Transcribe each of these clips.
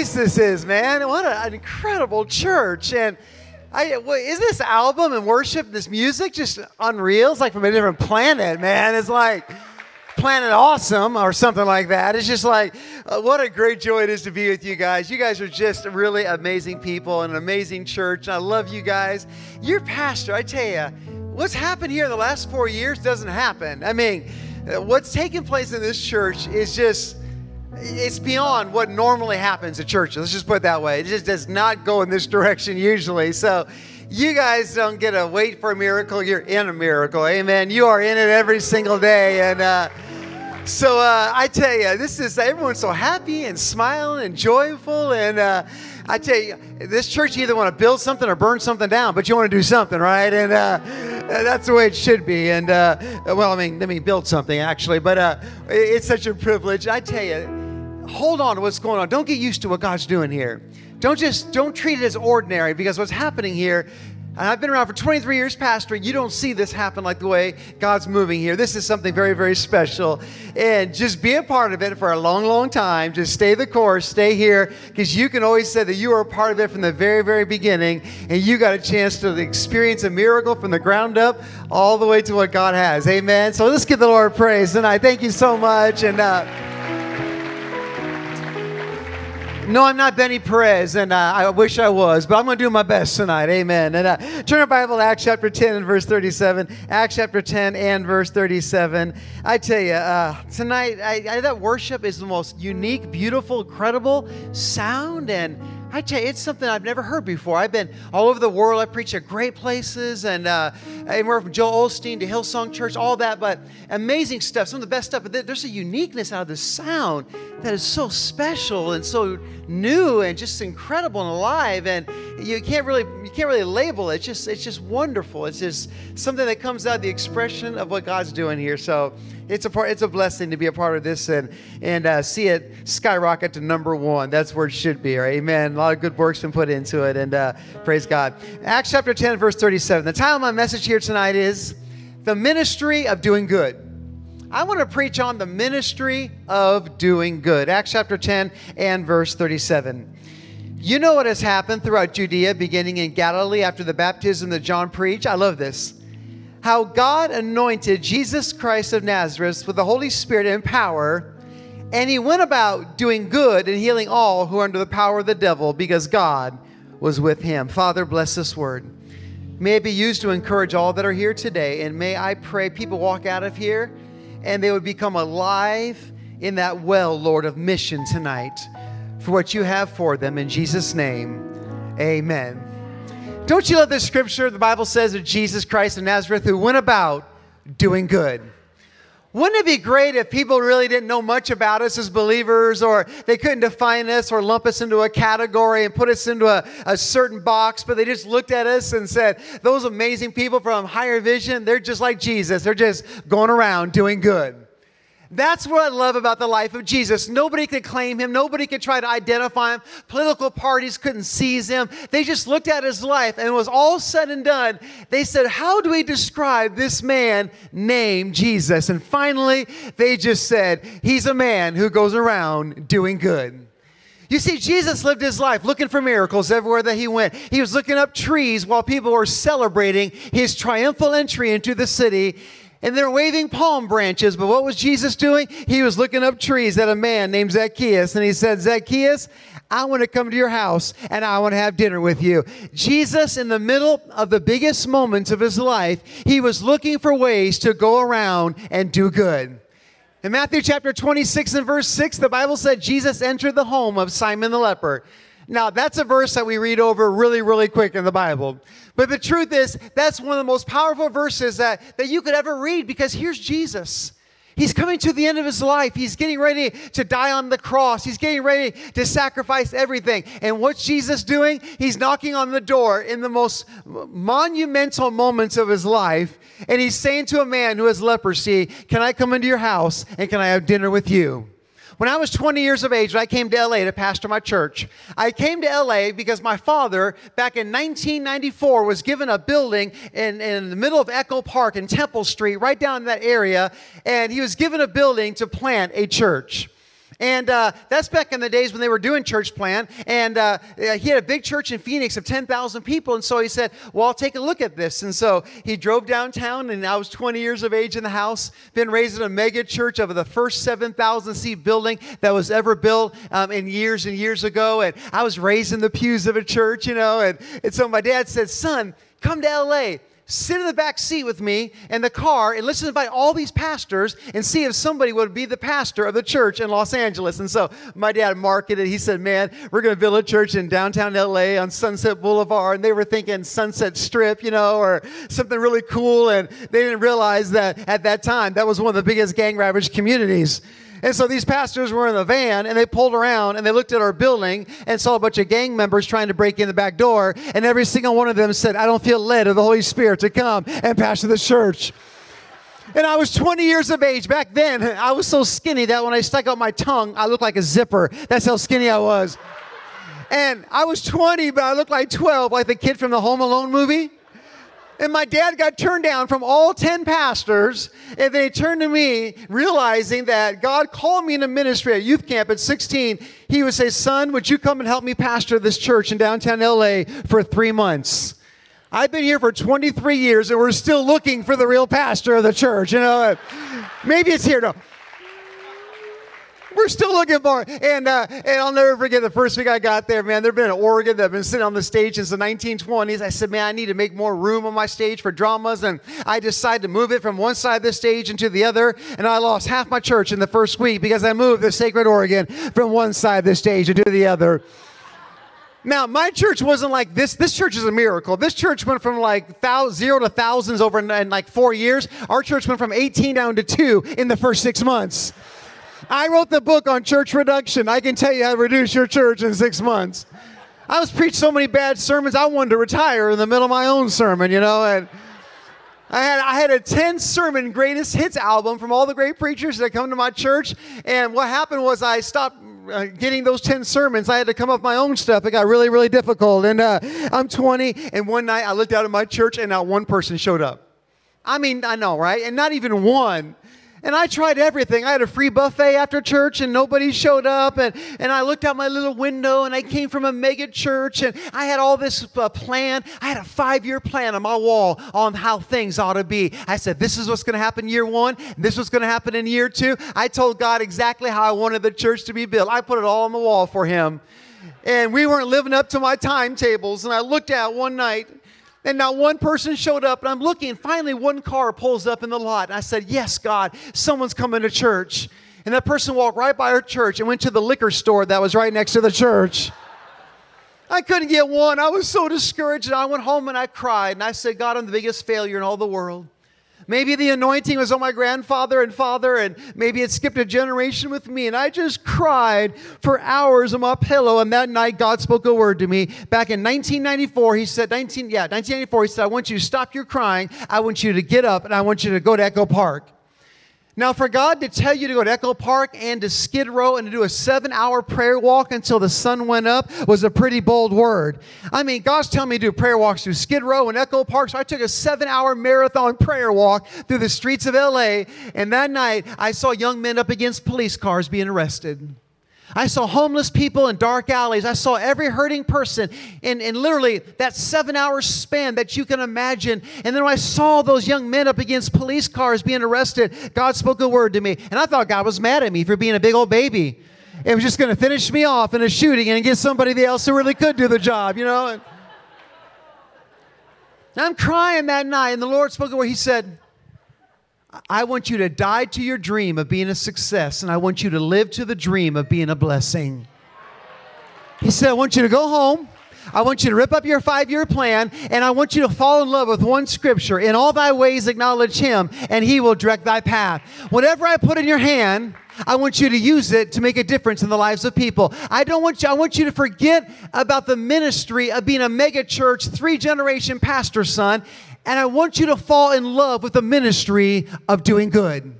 place this is, man. What an incredible church. And I, is this album and worship, this music just unreal? It's like from a different planet, man. It's like Planet Awesome or something like that. It's just like, uh, what a great joy it is to be with you guys. You guys are just really amazing people and an amazing church. I love you guys. Your pastor, I tell you, what's happened here the last four years doesn't happen. I mean, uh, what's taking place in this church is just it's beyond what normally happens at churches. Let's just put it that way. It just does not go in this direction usually. So you guys don't get to wait for a miracle. You're in a miracle. Amen. You are in it every single day. And uh, so uh, I tell you, this is everyone's so happy and smiling and joyful. And uh, I tell you, this church you either want to build something or burn something down, but you want to do something, right? And uh, that's the way it should be. And uh, well, I mean, let me build something actually, but uh, it's such a privilege. I tell you hold on to what's going on. Don't get used to what God's doing here. Don't just don't treat it as ordinary because what's happening here and I've been around for 23 years pastoring. You don't see this happen like the way God's moving here. This is something very, very special. And just be a part of it for a long, long time. Just stay the course, stay here, because you can always say that you are a part of it from the very, very beginning. And you got a chance to experience a miracle from the ground up all the way to what God has. Amen. So let's give the Lord praise tonight. Thank you so much. And, uh, no, I'm not Benny Perez, and uh, I wish I was, but I'm going to do my best tonight. Amen. And uh, turn your Bible to Acts chapter 10 and verse 37. Acts chapter 10 and verse 37. I tell you, uh, tonight, I, I, that worship is the most unique, beautiful, credible sound and I tell you, it's something I've never heard before. I've been all over the world. I preach at great places, and uh, anywhere from Joel Osteen to Hillsong Church, all that. But amazing stuff, some of the best stuff. But there's a uniqueness out of the sound that is so special and so new and just incredible and alive. And you can't really you can't really label it. It's just it's just wonderful. It's just something that comes out of the expression of what God's doing here. So it's a part. It's a blessing to be a part of this and and uh, see it skyrocket to number one. That's where it should be. Right? Amen. A lot of good work's been put into it, and uh, praise God. Acts chapter ten, verse thirty-seven. The title of my message here tonight is the ministry of doing good. I want to preach on the ministry of doing good. Acts chapter 10 and verse 37. You know what has happened throughout Judea, beginning in Galilee after the baptism that John preached. I love this how God anointed Jesus Christ of Nazareth with the Holy Spirit and power, and he went about doing good and healing all who are under the power of the devil because God was with him. Father, bless this word. May it be used to encourage all that are here today, and may I pray people walk out of here and they would become alive in that well, Lord, of mission tonight for what you have for them. In Jesus' name, amen. Don't you love this scripture? The Bible says of Jesus Christ of Nazareth who went about doing good. Wouldn't it be great if people really didn't know much about us as believers or they couldn't define us or lump us into a category and put us into a, a certain box, but they just looked at us and said, Those amazing people from Higher Vision, they're just like Jesus. They're just going around doing good. That's what I love about the life of Jesus. Nobody could claim him. Nobody could try to identify him. Political parties couldn't seize him. They just looked at his life and it was all said and done. They said, How do we describe this man named Jesus? And finally, they just said, He's a man who goes around doing good. You see, Jesus lived his life looking for miracles everywhere that he went. He was looking up trees while people were celebrating his triumphal entry into the city and they're waving palm branches. But what was Jesus doing? He was looking up trees at a man named Zacchaeus, and he said, Zacchaeus, I want to come to your house and I want to have dinner with you. Jesus, in the middle of the biggest moments of his life, he was looking for ways to go around and do good. In Matthew chapter 26 and verse 6, the Bible said Jesus entered the home of Simon the leper. Now, that's a verse that we read over really, really quick in the Bible. But the truth is, that's one of the most powerful verses that, that you could ever read because here's Jesus. He's coming to the end of his life. He's getting ready to die on the cross. He's getting ready to sacrifice everything. And what's Jesus doing? He's knocking on the door in the most monumental moments of his life. And he's saying to a man who has leprosy, Can I come into your house and can I have dinner with you? When I was 20 years of age, I came to LA to pastor my church. I came to LA because my father, back in 1994, was given a building in, in the middle of Echo Park and Temple Street, right down in that area, and he was given a building to plant a church. And uh, that's back in the days when they were doing church plan. And uh, he had a big church in Phoenix of 10,000 people. And so he said, Well, I'll take a look at this. And so he drove downtown, and I was 20 years of age in the house, been raised in a mega church of the first 7,000 seat building that was ever built um, in years and years ago. And I was raised in the pews of a church, you know. And, and so my dad said, Son, come to LA sit in the back seat with me in the car and let's invite all these pastors and see if somebody would be the pastor of the church in Los Angeles. And so my dad marketed, he said, Man, we're going to build a church in downtown LA on Sunset Boulevard. And they were thinking Sunset Strip, you know, or something really cool. And they didn't realize that at that time, that was one of the biggest gang ravaged communities. And so these pastors were in the van and they pulled around and they looked at our building and saw a bunch of gang members trying to break in the back door. And every single one of them said, I don't feel led of the Holy Spirit to come and pastor the church. And I was 20 years of age. Back then, I was so skinny that when I stuck out my tongue, I looked like a zipper. That's how skinny I was. And I was 20, but I looked like 12, like the kid from the Home Alone movie. And my dad got turned down from all 10 pastors. And they turned to me, realizing that God called me into ministry at youth camp at 16. He would say, Son, would you come and help me pastor this church in downtown LA for three months? I've been here for 23 years and we're still looking for the real pastor of the church. You know, maybe it's here. No, we're still looking for. And, uh, and I'll never forget the first week I got there, man. There've been an organ that have been sitting on the stage since the 1920s. I said, man, I need to make more room on my stage for dramas. And I decided to move it from one side of the stage into the other. And I lost half my church in the first week because I moved the sacred organ from one side of the stage into the other. Now, my church wasn't like this. This church is a miracle. This church went from like thou- zero to thousands over in, in like four years. Our church went from 18 down to two in the first six months. I wrote the book on church reduction. I can tell you how to reduce your church in six months. I was preached so many bad sermons, I wanted to retire in the middle of my own sermon, you know. And I had, I had a 10 sermon greatest hits album from all the great preachers that come to my church. And what happened was I stopped uh, getting those 10 sermons. I had to come up with my own stuff. It got really, really difficult. And uh, I'm 20, and one night I looked out at my church, and not one person showed up. I mean, I know, right? And not even one. And I tried everything. I had a free buffet after church and nobody showed up. And, and I looked out my little window and I came from a mega church and I had all this uh, plan. I had a five year plan on my wall on how things ought to be. I said, This is what's going to happen year one. This is what's going to happen in year two. I told God exactly how I wanted the church to be built. I put it all on the wall for Him. And we weren't living up to my timetables. And I looked out one night and not one person showed up, and I'm looking, finally one car pulls up in the lot. And I said, Yes, God, someone's coming to church. And that person walked right by our church and went to the liquor store that was right next to the church. I couldn't get one. I was so discouraged. And I went home and I cried. And I said, God, I'm the biggest failure in all the world. Maybe the anointing was on my grandfather and father, and maybe it skipped a generation with me. And I just cried for hours on my pillow. And that night, God spoke a word to me. Back in 1994, He said, 19, yeah, 1994, He said, I want you to stop your crying. I want you to get up, and I want you to go to Echo Park. Now, for God to tell you to go to Echo Park and to Skid Row and to do a seven hour prayer walk until the sun went up was a pretty bold word. I mean, God's telling me to do prayer walks through Skid Row and Echo Park. So I took a seven hour marathon prayer walk through the streets of LA. And that night, I saw young men up against police cars being arrested. I saw homeless people in dark alleys. I saw every hurting person in, in literally that seven hour span that you can imagine. And then when I saw those young men up against police cars being arrested, God spoke a word to me. And I thought God was mad at me for being a big old baby. It was just going to finish me off in a shooting and get somebody else who really could do the job, you know? And I'm crying that night, and the Lord spoke a word. He said, I want you to die to your dream of being a success, and I want you to live to the dream of being a blessing. He said, I want you to go home. I want you to rip up your five year plan, and I want you to fall in love with one scripture. In all thy ways, acknowledge him, and he will direct thy path. Whatever I put in your hand, I want you to use it to make a difference in the lives of people. I don't want you, I want you to forget about the ministry of being a mega church, three generation pastor son, and I want you to fall in love with the ministry of doing good.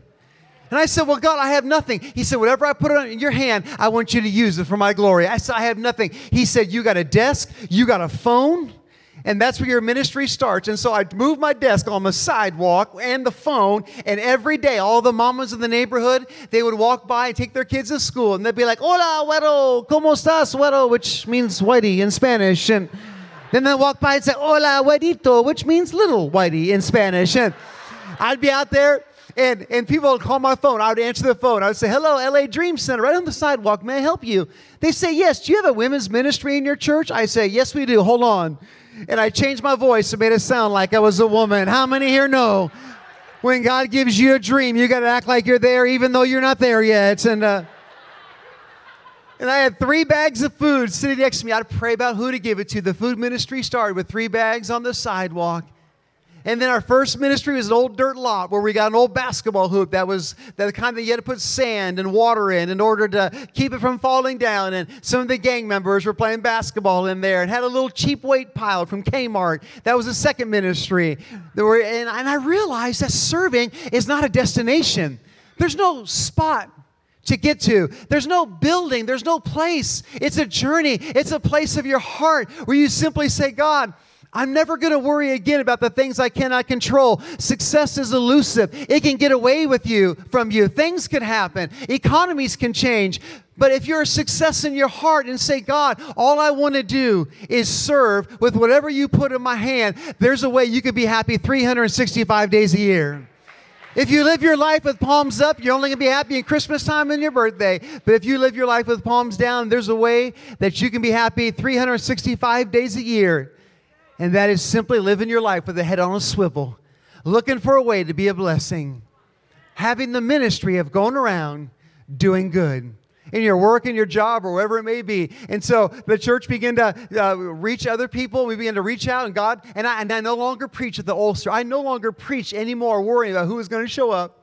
And I said, Well, God, I have nothing. He said, Whatever I put in your hand, I want you to use it for my glory. I said, I have nothing. He said, You got a desk, you got a phone, And that's where your ministry starts. And so I moved my desk on the sidewalk and the phone. And every day, all the mamas in the neighborhood, they would walk by and take their kids to school. And they'd be like, Hola, güero, ¿cómo estás, güero? Which means whitey in Spanish. And then they'd walk by and say, Hola, güerito, which means little whitey in Spanish. And I'd be out there and, and people would call my phone. I would answer the phone. I would say, Hello, LA Dream Center, right on the sidewalk. May I help you? They say, Yes. Do you have a women's ministry in your church? I say, Yes, we do. Hold on and I changed my voice and made it sound like I was a woman. How many here know when God gives you a dream, you got to act like you're there even though you're not there yet? And, uh, and I had three bags of food sitting next to me. I'd pray about who to give it to. The food ministry started with three bags on the sidewalk. And then our first ministry was an old dirt lot where we got an old basketball hoop that was the kind that you had to put sand and water in in order to keep it from falling down. And some of the gang members were playing basketball in there and had a little cheap weight pile from Kmart. That was the second ministry. There were, and, and I realized that serving is not a destination. There's no spot to get to. There's no building, there's no place. It's a journey, it's a place of your heart where you simply say, God, I'm never going to worry again about the things I cannot control. Success is elusive. It can get away with you from you. Things can happen. Economies can change. But if you're a success in your heart and say, God, all I want to do is serve with whatever you put in my hand, there's a way you could be happy 365 days a year. If you live your life with palms up, you're only going to be happy in Christmas time and your birthday. But if you live your life with palms down, there's a way that you can be happy 365 days a year and that is simply living your life with a head on a swivel, looking for a way to be a blessing, having the ministry of going around doing good in your work, in your job, or wherever it may be. And so the church began to uh, reach other people. We began to reach out, and God, and I, and I no longer preach at the Ulster. I no longer preach anymore, worrying about who is going to show up.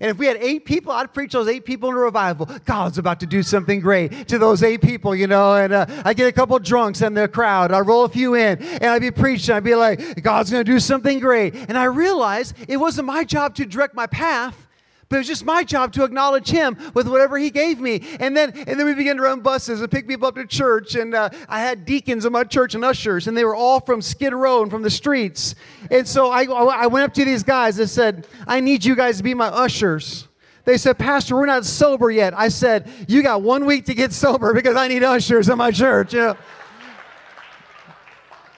And if we had eight people, I'd preach those eight people in a revival. God's about to do something great to those eight people, you know. And uh, I get a couple drunks in the crowd. I roll a few in, and I'd be preaching. I'd be like, God's going to do something great. And I realized it wasn't my job to direct my path. But it was just my job to acknowledge him with whatever he gave me. And then, and then we began to run buses and pick people up to church. And uh, I had deacons in my church and ushers, and they were all from Skid Row and from the streets. And so I, I went up to these guys and said, I need you guys to be my ushers. They said, Pastor, we're not sober yet. I said, You got one week to get sober because I need ushers in my church. You know?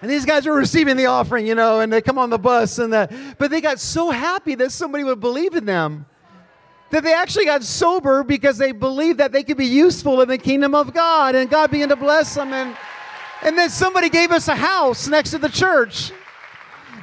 And these guys were receiving the offering, you know, and they come on the bus, and that. but they got so happy that somebody would believe in them that they actually got sober because they believed that they could be useful in the kingdom of God, and God began to bless them. And, and then somebody gave us a house next to the church.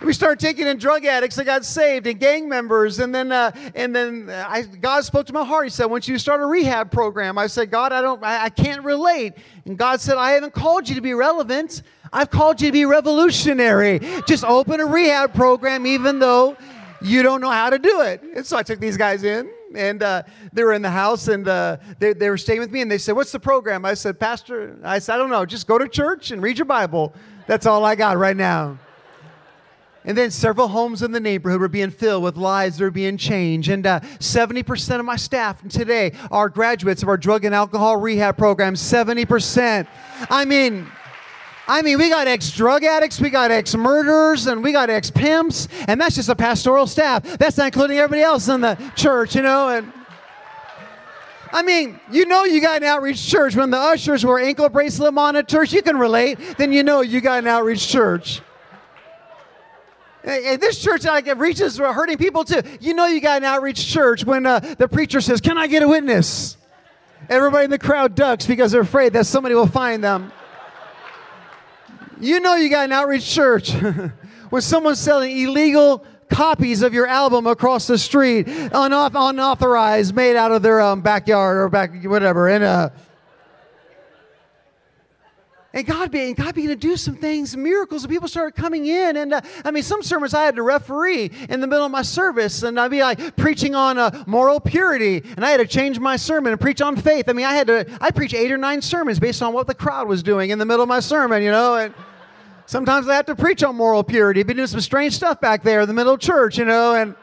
We started taking in drug addicts that got saved and gang members, and then uh, and then I, God spoke to my heart. He said, "Once you start a rehab program," I said, "God, I don't, I, I can't relate." And God said, "I haven't called you to be relevant. I've called you to be revolutionary. Just open a rehab program, even though you don't know how to do it." And so I took these guys in and uh, they were in the house and uh, they, they were staying with me and they said what's the program i said pastor i said i don't know just go to church and read your bible that's all i got right now and then several homes in the neighborhood were being filled with lives that were being changed. And uh, 70% of my staff today are graduates of our drug and alcohol rehab program. 70%. I mean, I mean, we got ex drug addicts, we got ex murderers, and we got ex pimps, and that's just a pastoral staff. That's not including everybody else in the church, you know. And I mean, you know, you got an outreach church when the ushers were ankle bracelet monitors. You can relate. Then you know you got an outreach church. And this church like it reaches hurting people too. You know you got an outreach church when uh, the preacher says, "Can I get a witness?" Everybody in the crowd ducks because they're afraid that somebody will find them. You know you got an outreach church when someone's selling illegal copies of your album across the street, unauth- unauthorized, made out of their um, backyard or back whatever, and uh, and God began, God began to do some things, miracles, and people started coming in. And uh, I mean, some sermons I had to referee in the middle of my service, and I'd be like preaching on uh, moral purity, and I had to change my sermon and preach on faith. I mean, I had to, I preach eight or nine sermons based on what the crowd was doing in the middle of my sermon, you know. And, Sometimes I have to preach on moral purity. Been doing some strange stuff back there in the middle of church, you know, and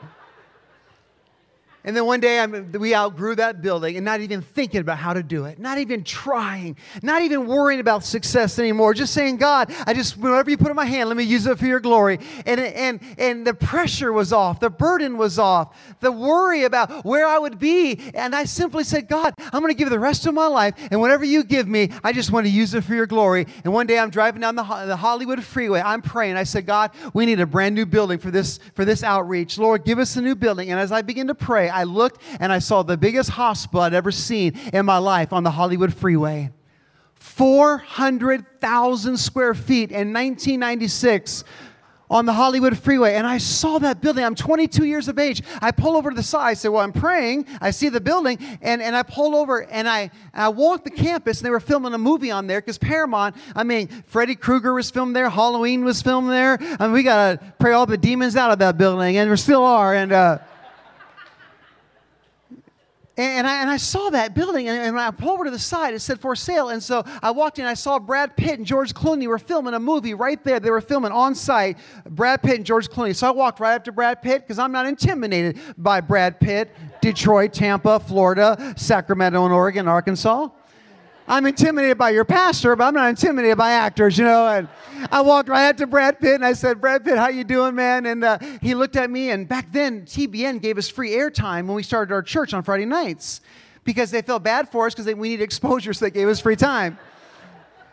And then one day I'm, we outgrew that building and not even thinking about how to do it, not even trying, not even worrying about success anymore. Just saying, God, I just, whatever you put in my hand, let me use it for your glory. And, and, and the pressure was off, the burden was off, the worry about where I would be. And I simply said, God, I'm going to give you the rest of my life. And whatever you give me, I just want to use it for your glory. And one day I'm driving down the, the Hollywood freeway. I'm praying. I said, God, we need a brand new building for this, for this outreach. Lord, give us a new building. And as I begin to pray, I looked and I saw the biggest hospital I'd ever seen in my life on the Hollywood freeway. 400,000 square feet in 1996 on the Hollywood freeway. And I saw that building. I'm 22 years of age. I pull over to the side. I say, Well, I'm praying. I see the building. And, and I pull over and I, I walk the campus. And they were filming a movie on there because Paramount, I mean, Freddy Krueger was filmed there. Halloween was filmed there. I mean, we got to pray all the demons out of that building. And we still are. And, uh, and I, and I saw that building, and, and I pulled over to the side, it said for sale. And so I walked in, I saw Brad Pitt and George Clooney were filming a movie right there. They were filming on site, Brad Pitt and George Clooney. So I walked right up to Brad Pitt because I'm not intimidated by Brad Pitt, Detroit, Tampa, Florida, Sacramento, and Oregon, Arkansas. I'm intimidated by your pastor, but I'm not intimidated by actors, you know. And I walked right up to Brad Pitt and I said, Brad Pitt, how you doing, man? And uh, he looked at me. And back then, TBN gave us free airtime when we started our church on Friday nights because they felt bad for us because we needed exposure, so they gave us free time.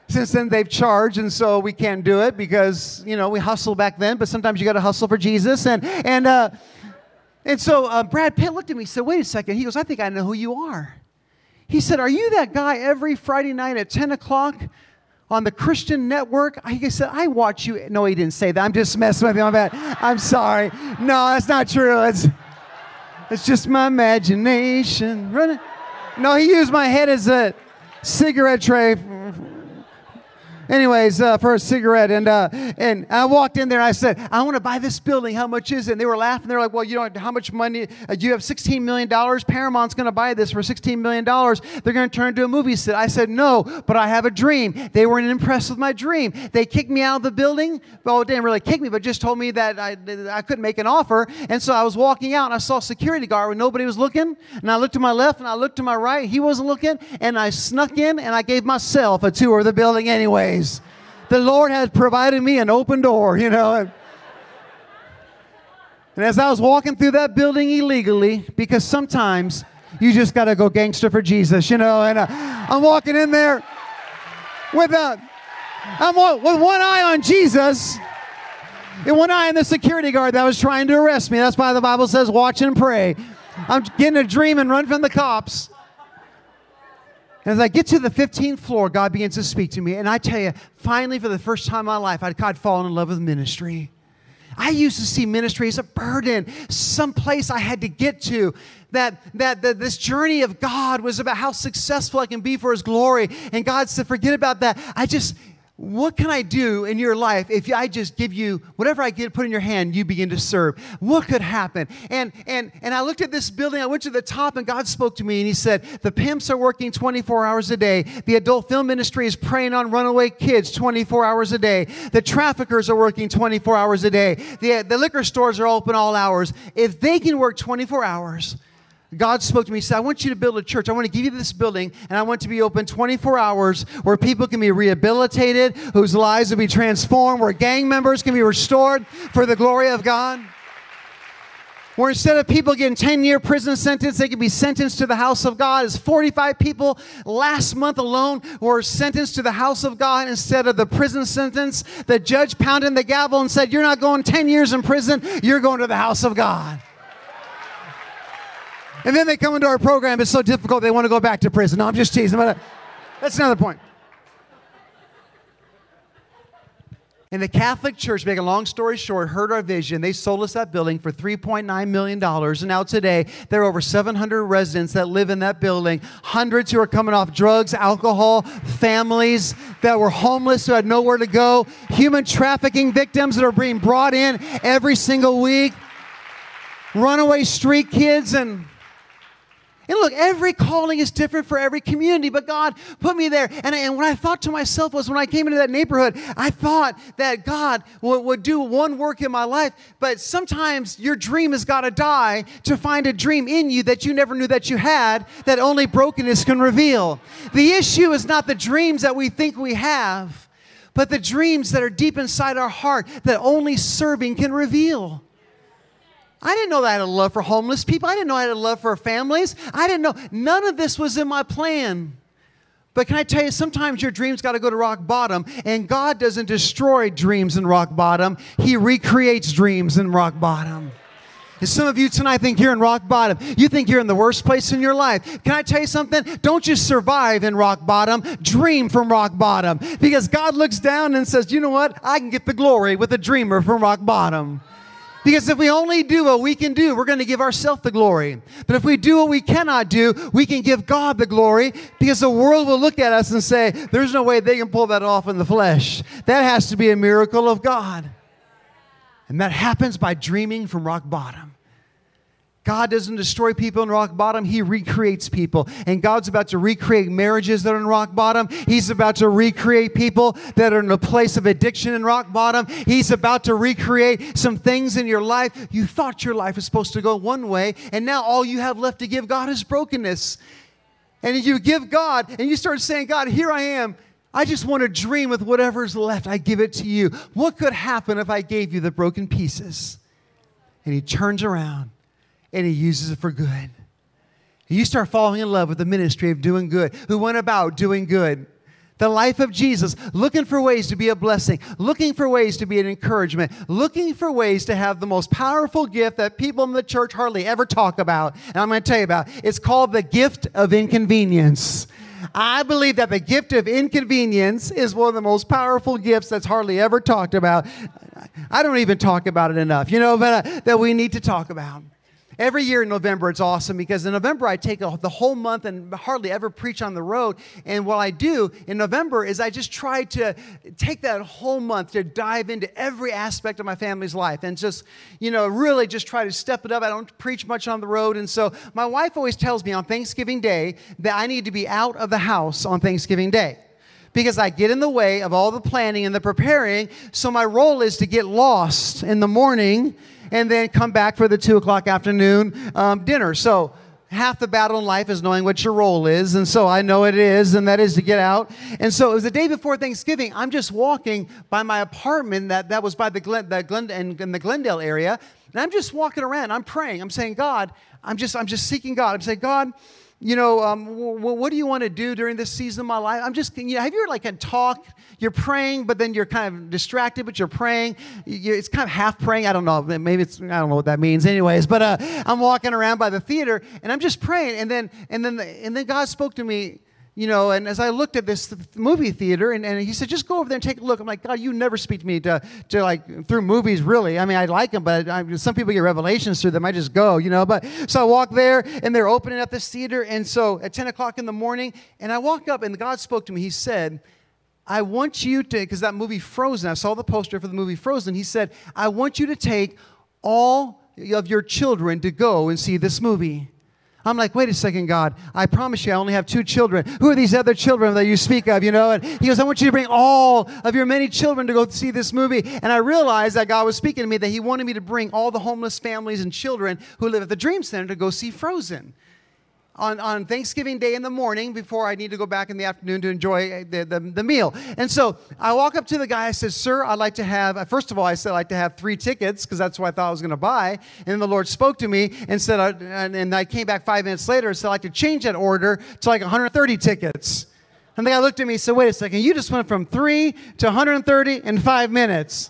Since then, they've charged, and so we can't do it because you know we hustle back then. But sometimes you got to hustle for Jesus, and and uh, and so uh, Brad Pitt looked at me and said, "Wait a second. He goes, "I think I know who you are." He said, Are you that guy every Friday night at 10 o'clock on the Christian network? He said, I watch you. No, he didn't say that. I'm just messing with you. I'm, I'm sorry. No, that's not true. It's, it's just my imagination. Running. No, he used my head as a cigarette tray anyways, uh, for a cigarette. And, uh, and I walked in there I said, I want to buy this building. How much is it? And they were laughing. They're like, well, you know, how much money? Uh, you have $16 million. Paramount's going to buy this for $16 million. They're going to turn it into a movie set. I said, no, but I have a dream. They weren't impressed with my dream. They kicked me out of the building. Well, it didn't really kick me, but just told me that I, I couldn't make an offer. And so I was walking out and I saw a security guard when nobody was looking. And I looked to my left and I looked to my right. He wasn't looking. And I snuck in and I gave myself a tour of the building anyway ways. The Lord has provided me an open door, you know. And as I was walking through that building illegally, because sometimes you just got to go gangster for Jesus, you know, and uh, I'm walking in there with a, I'm with one eye on Jesus and one eye on the security guard that was trying to arrest me. That's why the Bible says, watch and pray. I'm getting a dream and run from the cops. And as I get to the 15th floor, God begins to speak to me. And I tell you, finally, for the first time in my life, I'd, I'd fallen in love with ministry. I used to see ministry as a burden, some place I had to get to. That, that, that this journey of God was about how successful I can be for His glory. And God said, forget about that. I just, what can I do in your life if I just give you whatever I get put in your hand, you begin to serve? What could happen? And and and I looked at this building, I went to the top, and God spoke to me and He said, The pimps are working 24 hours a day. The adult film ministry is preying on runaway kids 24 hours a day. The traffickers are working 24 hours a day. The, the liquor stores are open all hours. If they can work 24 hours, God spoke to me. He said, I want you to build a church. I want to give you this building, and I want to be open 24 hours where people can be rehabilitated, whose lives will be transformed, where gang members can be restored for the glory of God. Where instead of people getting 10 year prison sentence, they can be sentenced to the house of God. As 45 people last month alone were sentenced to the house of God instead of the prison sentence. The judge pounded the gavel and said, You're not going 10 years in prison, you're going to the house of God. And then they come into our program. It's so difficult they want to go back to prison. No, I'm just teasing. But uh, that's another point. And the Catholic Church, make a long story short, heard our vision. They sold us that building for $3.9 million. And now today, there are over 700 residents that live in that building, hundreds who are coming off drugs, alcohol, families that were homeless who had nowhere to go, human trafficking victims that are being brought in every single week, runaway street kids, and And look, every calling is different for every community, but God put me there. And, and what I thought to myself was when I came into that neighborhood, I thought that God would, would do one work in my life, but sometimes your dream has got to die to find a dream in you that you never knew that you had, that only brokenness can reveal. The issue is not the dreams that we think we have, but the dreams that are deep inside our heart that only serving can reveal. I didn't know that I had a love for homeless people. I didn't know I had a love for families. I didn't know. None of this was in my plan. But can I tell you, sometimes your dreams got to go to rock bottom, and God doesn't destroy dreams in rock bottom, He recreates dreams in rock bottom. And some of you tonight think you're in rock bottom. You think you're in the worst place in your life. Can I tell you something? Don't just survive in rock bottom, dream from rock bottom. Because God looks down and says, you know what? I can get the glory with a dreamer from rock bottom. Because if we only do what we can do, we're going to give ourselves the glory. But if we do what we cannot do, we can give God the glory because the world will look at us and say, there's no way they can pull that off in the flesh. That has to be a miracle of God. And that happens by dreaming from rock bottom. God doesn't destroy people in rock bottom, He recreates people. And God's about to recreate marriages that are in rock bottom. He's about to recreate people that are in a place of addiction in rock bottom. He's about to recreate some things in your life. You thought your life was supposed to go one way, and now all you have left to give God is brokenness. And you give God, and you start saying, God, here I am. I just want to dream with whatever's left. I give it to you. What could happen if I gave you the broken pieces? And He turns around and he uses it for good. You start falling in love with the ministry of doing good, who went about doing good. The life of Jesus, looking for ways to be a blessing, looking for ways to be an encouragement, looking for ways to have the most powerful gift that people in the church hardly ever talk about. And I'm going to tell you about. it. It's called the gift of inconvenience. I believe that the gift of inconvenience is one of the most powerful gifts that's hardly ever talked about. I don't even talk about it enough, you know, but uh, that we need to talk about. Every year in November, it's awesome because in November, I take a, the whole month and hardly ever preach on the road. And what I do in November is I just try to take that whole month to dive into every aspect of my family's life and just, you know, really just try to step it up. I don't preach much on the road. And so my wife always tells me on Thanksgiving Day that I need to be out of the house on Thanksgiving Day because I get in the way of all the planning and the preparing. So my role is to get lost in the morning and then come back for the two o'clock afternoon um, dinner. So half the battle in life is knowing what your role is. And so I know it is, and that is to get out. And so it was the day before Thanksgiving. I'm just walking by my apartment that, that was by the, Glen, the Glen, in, in the Glendale area. And I'm just walking around. I'm praying. I'm saying, God, I'm just, I'm just seeking God. I'm saying, God, you know, um, w- w- what do you want to do during this season of my life? I'm just, you know, have you ever like a talk? You're praying, but then you're kind of distracted, but you're praying. You, it's kind of half praying. I don't know. Maybe it's, I don't know what that means, anyways. But uh, I'm walking around by the theater and I'm just praying, and then, and then, the, and then God spoke to me you know, and as I looked at this movie theater, and, and he said, just go over there and take a look. I'm like, God, you never speak to me to, to like through movies, really. I mean, I like them, but I, some people get revelations through them. I just go, you know. But so I walk there, and they're opening up this theater, and so at 10 o'clock in the morning, and I walk up, and God spoke to me. He said, I want you to, because that movie Frozen, I saw the poster for the movie Frozen. He said, I want you to take all of your children to go and see this movie. I'm like, wait a second, God. I promise you, I only have two children. Who are these other children that you speak of, you know? And he goes, I want you to bring all of your many children to go see this movie. And I realized that God was speaking to me that he wanted me to bring all the homeless families and children who live at the Dream Center to go see Frozen on, on Thanksgiving Day in the morning before I need to go back in the afternoon to enjoy the, the, the, meal. And so I walk up to the guy. I said, Sir, I'd like to have, first of all, I said, I'd like to have three tickets because that's what I thought I was going to buy. And then the Lord spoke to me and said, uh, and, and, I came back five minutes later and said, I'd like to change that order to like 130 tickets. And the guy looked at me and said, Wait a second, you just went from three to 130 in five minutes.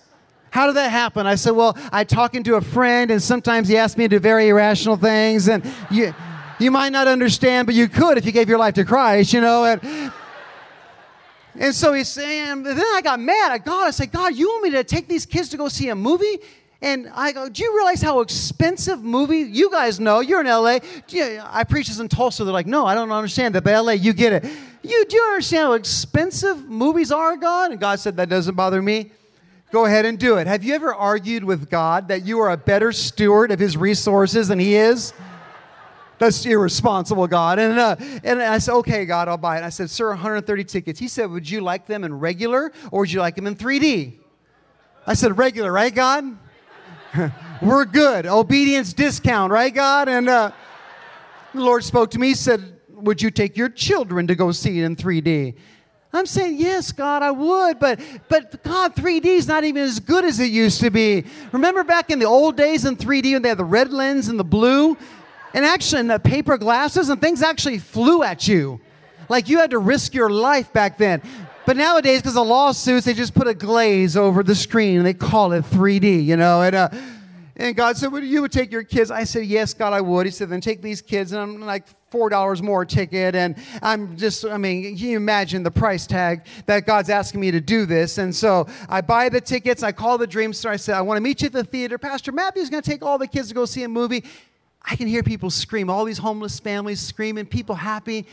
How did that happen? I said, Well, I talking to a friend, and sometimes he asked me to do very irrational things, and you. You might not understand, but you could if you gave your life to Christ, you know. And, and so he's saying, then I got mad at God. I said, God, you want me to take these kids to go see a movie? And I go, do you realize how expensive movie? You guys know, you're in LA. I preach this in Tulsa. They're like, no, I don't understand that, but LA, you get it. You do you understand how expensive movies are, God? And God said, that doesn't bother me. Go ahead and do it. Have you ever argued with God that you are a better steward of his resources than he is? That's irresponsible, God. And, uh, and I said, okay, God, I'll buy it. I said, sir, 130 tickets. He said, would you like them in regular or would you like them in 3D? I said, regular, right, God? We're good. Obedience discount, right, God? And uh, the Lord spoke to me. He said, would you take your children to go see it in 3D? I'm saying, yes, God, I would, but but God, 3D is not even as good as it used to be. Remember back in the old days in 3D when they had the red lens and the blue? And actually, in the paper glasses and things actually flew at you. Like you had to risk your life back then. But nowadays, because of lawsuits, they just put a glaze over the screen and they call it 3D, you know. And, uh, and God said, Would you would take your kids? I said, Yes, God, I would. He said, Then take these kids. And I'm like, $4 more ticket. And I'm just, I mean, can you imagine the price tag that God's asking me to do this? And so I buy the tickets. I call the Dream Store. I said, I want to meet you at the theater. Pastor Matthew's going to take all the kids to go see a movie. I can hear people scream, all these homeless families screaming, people happy.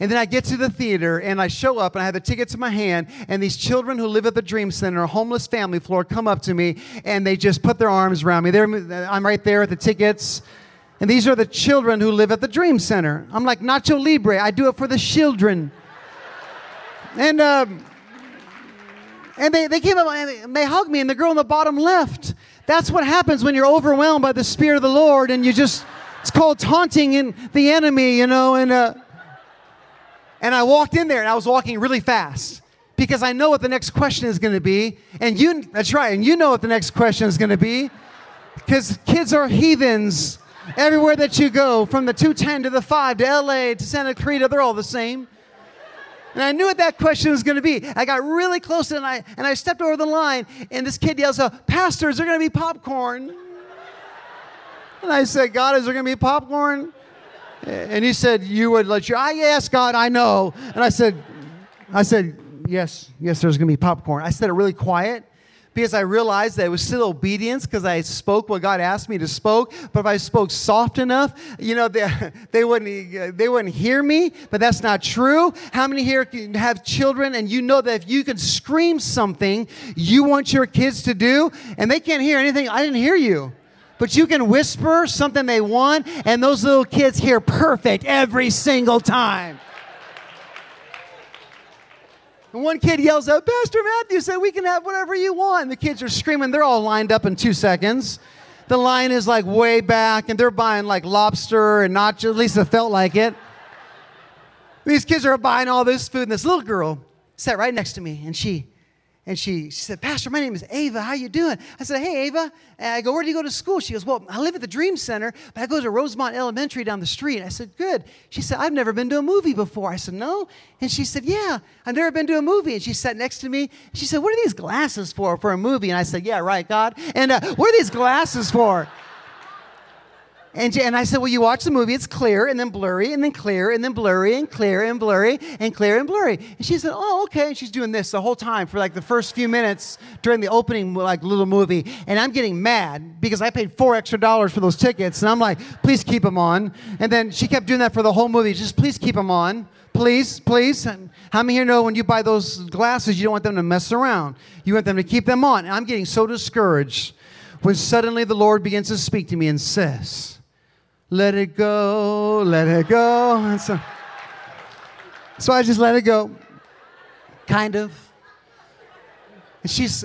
And then I get to the theater and I show up and I have the tickets in my hand. And these children who live at the Dream Center, a homeless family floor, come up to me and they just put their arms around me. They're, I'm right there at the tickets. And these are the children who live at the Dream Center. I'm like Nacho Libre. I do it for the children. And, um, and they, they came up and they hugged me, and the girl in the bottom left. That's what happens when you're overwhelmed by the Spirit of the Lord and you just it's called taunting in the enemy, you know. And uh, and I walked in there and I was walking really fast because I know what the next question is going to be. And you, that's right, and you know what the next question is going to be because kids are heathens everywhere that you go, from the 210 to the 5 to LA to Santa Clarita, they're all the same. And I knew what that question was going to be. I got really close and I, and I stepped over the line, and this kid yells out, Pastor, is there going to be popcorn? And I said, God, is there going to be popcorn? And he said, You would let you. I yes, God, I know. And I said, I said, Yes, yes, there's gonna be popcorn. I said it really quiet because I realized that it was still obedience because I spoke what God asked me to spoke. But if I spoke soft enough, you know, they, they, wouldn't, they wouldn't hear me, but that's not true. How many here have children and you know that if you could scream something you want your kids to do and they can't hear anything, I didn't hear you but you can whisper something they want, and those little kids hear perfect every single time. And one kid yells out, Pastor Matthew said we can have whatever you want. And the kids are screaming. They're all lined up in two seconds. The line is like way back, and they're buying like lobster and nachos. at least it felt like it. These kids are buying all this food, and this little girl sat right next to me, and she and she, she said, Pastor, my name is Ava. How you doing? I said, Hey, Ava. And I go, Where do you go to school? She goes, Well, I live at the Dream Center, but I go to Rosemont Elementary down the street. I said, Good. She said, I've never been to a movie before. I said, No. And she said, Yeah, I've never been to a movie. And she sat next to me. She said, What are these glasses for for a movie? And I said, Yeah, right, God. And uh, what are these glasses for? And, and I said, Well, you watch the movie, it's clear and then blurry and then clear and then blurry and clear and blurry and clear and blurry. And she said, Oh, okay. And she's doing this the whole time for like the first few minutes during the opening like little movie. And I'm getting mad because I paid four extra dollars for those tickets. And I'm like, Please keep them on. And then she kept doing that for the whole movie. Just please keep them on. Please, please. How many here know when you buy those glasses, you don't want them to mess around? You want them to keep them on. And I'm getting so discouraged when suddenly the Lord begins to speak to me and says, let it go, let it go. And so, so I just let it go, kind of. And she's,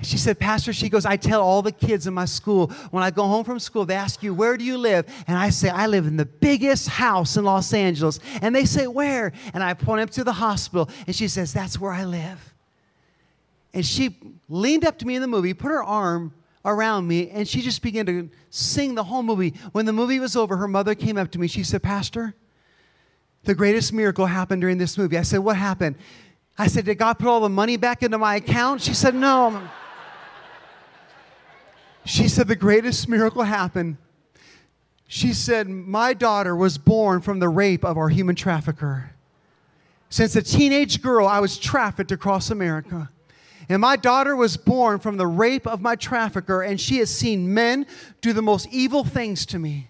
she said, Pastor, she goes, I tell all the kids in my school, when I go home from school, they ask you, Where do you live? And I say, I live in the biggest house in Los Angeles. And they say, Where? And I point up to the hospital. And she says, That's where I live. And she leaned up to me in the movie, put her arm around me, and she just began to sing the whole movie. When the movie was over, her mother came up to me. She said, Pastor, the greatest miracle happened during this movie. I said, What happened? I said, Did God put all the money back into my account? She said, No. She said, The greatest miracle happened. She said, My daughter was born from the rape of our human trafficker. Since a teenage girl, I was trafficked across America. And my daughter was born from the rape of my trafficker, and she has seen men do the most evil things to me.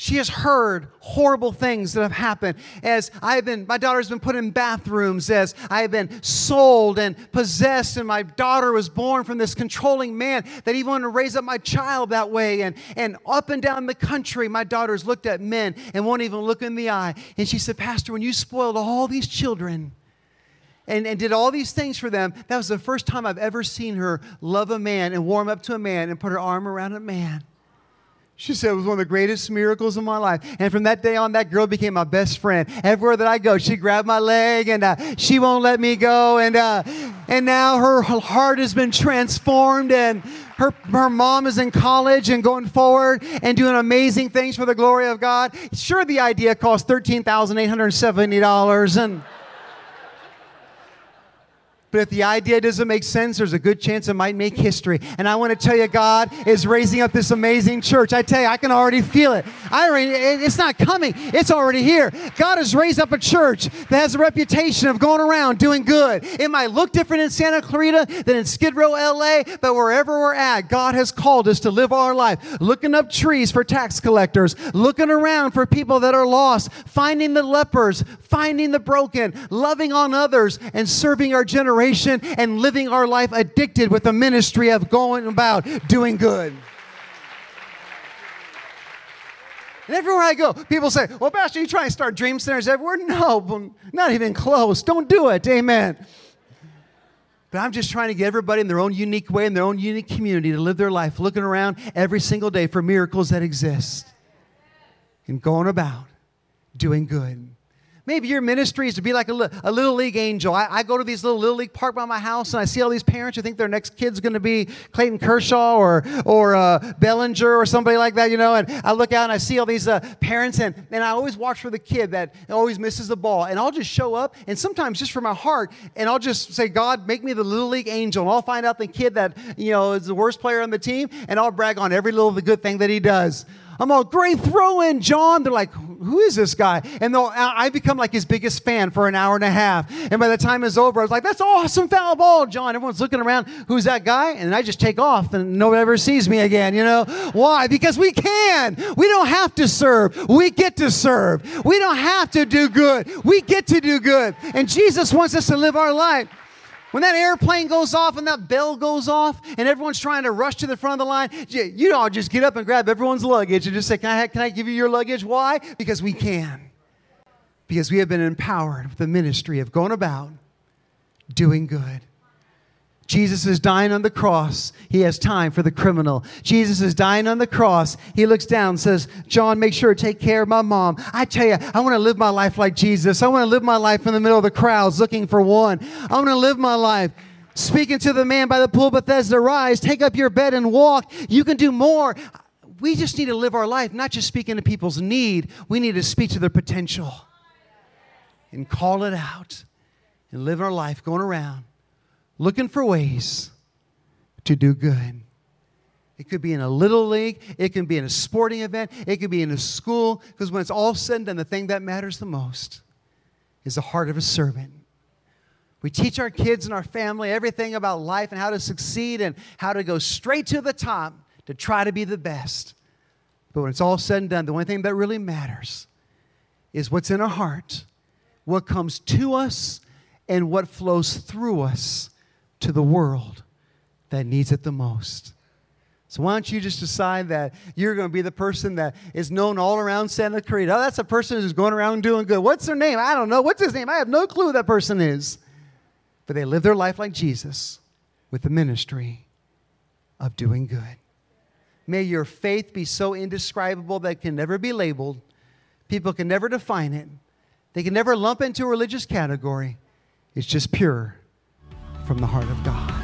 She has heard horrible things that have happened as I've been, my daughter's been put in bathrooms, as I have been sold and possessed, and my daughter was born from this controlling man that even wanted to raise up my child that way. And, and up and down the country, my daughter's looked at men and won't even look in the eye. And she said, Pastor, when you spoiled all these children, and, and did all these things for them, that was the first time I've ever seen her love a man and warm up to a man and put her arm around a man. She said it was one of the greatest miracles of my life. And from that day on, that girl became my best friend. Everywhere that I go, she grabbed my leg and uh, she won't let me go. And, uh, and now her heart has been transformed and her, her mom is in college and going forward and doing amazing things for the glory of God. Sure, the idea cost $13,870 and but if the idea doesn't make sense, there's a good chance it might make history. And I want to tell you, God is raising up this amazing church. I tell you, I can already feel it. I already, it's not coming, it's already here. God has raised up a church that has a reputation of going around doing good. It might look different in Santa Clarita than in Skid Row, LA, but wherever we're at, God has called us to live our life, looking up trees for tax collectors, looking around for people that are lost, finding the lepers, finding the broken, loving on others, and serving our generation generation and living our life addicted with the ministry of going about doing good. And everywhere I go, people say, Well, Pastor, you trying to start dream centers everywhere? No, not even close. Don't do it. Amen. But I'm just trying to get everybody in their own unique way, in their own unique community, to live their life looking around every single day for miracles that exist and going about doing good. Maybe your ministry is to be like a, a little league angel. I, I, go to these little little league park by my house, and I see all these parents who think their next kid's going to be Clayton Kershaw or or uh, Bellinger or somebody like that, you know. And I look out and I see all these uh, parents, and, and I always watch for the kid that always misses the ball. And I'll just show up, and sometimes just for my heart, and I'll just say, God, make me the little league angel, and I'll find out the kid that you know is the worst player on the team, and I'll brag on every little the good thing that he does. I'm all, great throw in, John. They're like, who is this guy? And I become like his biggest fan for an hour and a half. And by the time it's over, I was like, that's awesome foul ball, John. Everyone's looking around, who's that guy? And I just take off and nobody ever sees me again, you know? Why? Because we can. We don't have to serve. We get to serve. We don't have to do good. We get to do good. And Jesus wants us to live our life when that airplane goes off and that bell goes off and everyone's trying to rush to the front of the line, you all just get up and grab everyone's luggage and just say, Can I, can I give you your luggage? Why? Because we can. Because we have been empowered with the ministry of going about doing good. Jesus is dying on the cross. He has time for the criminal. Jesus is dying on the cross. He looks down and says, John, make sure to take care of my mom. I tell you, I want to live my life like Jesus. I want to live my life in the middle of the crowds looking for one. I want to live my life speaking to the man by the pool Bethesda, rise, take up your bed and walk. You can do more. We just need to live our life, not just speaking to people's need. We need to speak to their potential and call it out and live our life going around looking for ways to do good. It could be in a little league, it can be in a sporting event, it could be in a school, because when it's all said and done, the thing that matters the most is the heart of a servant. We teach our kids and our family everything about life and how to succeed and how to go straight to the top to try to be the best. But when it's all said and done, the only thing that really matters is what's in our heart, what comes to us, and what flows through us to the world that needs it the most. So why don't you just decide that you're going to be the person that is known all around Santa Clarita? Oh, that's a person who's going around doing good. What's their name? I don't know. What's his name? I have no clue who that person is. But they live their life like Jesus with the ministry of doing good. May your faith be so indescribable that it can never be labeled. People can never define it. They can never lump into a religious category. It's just pure from the heart of God.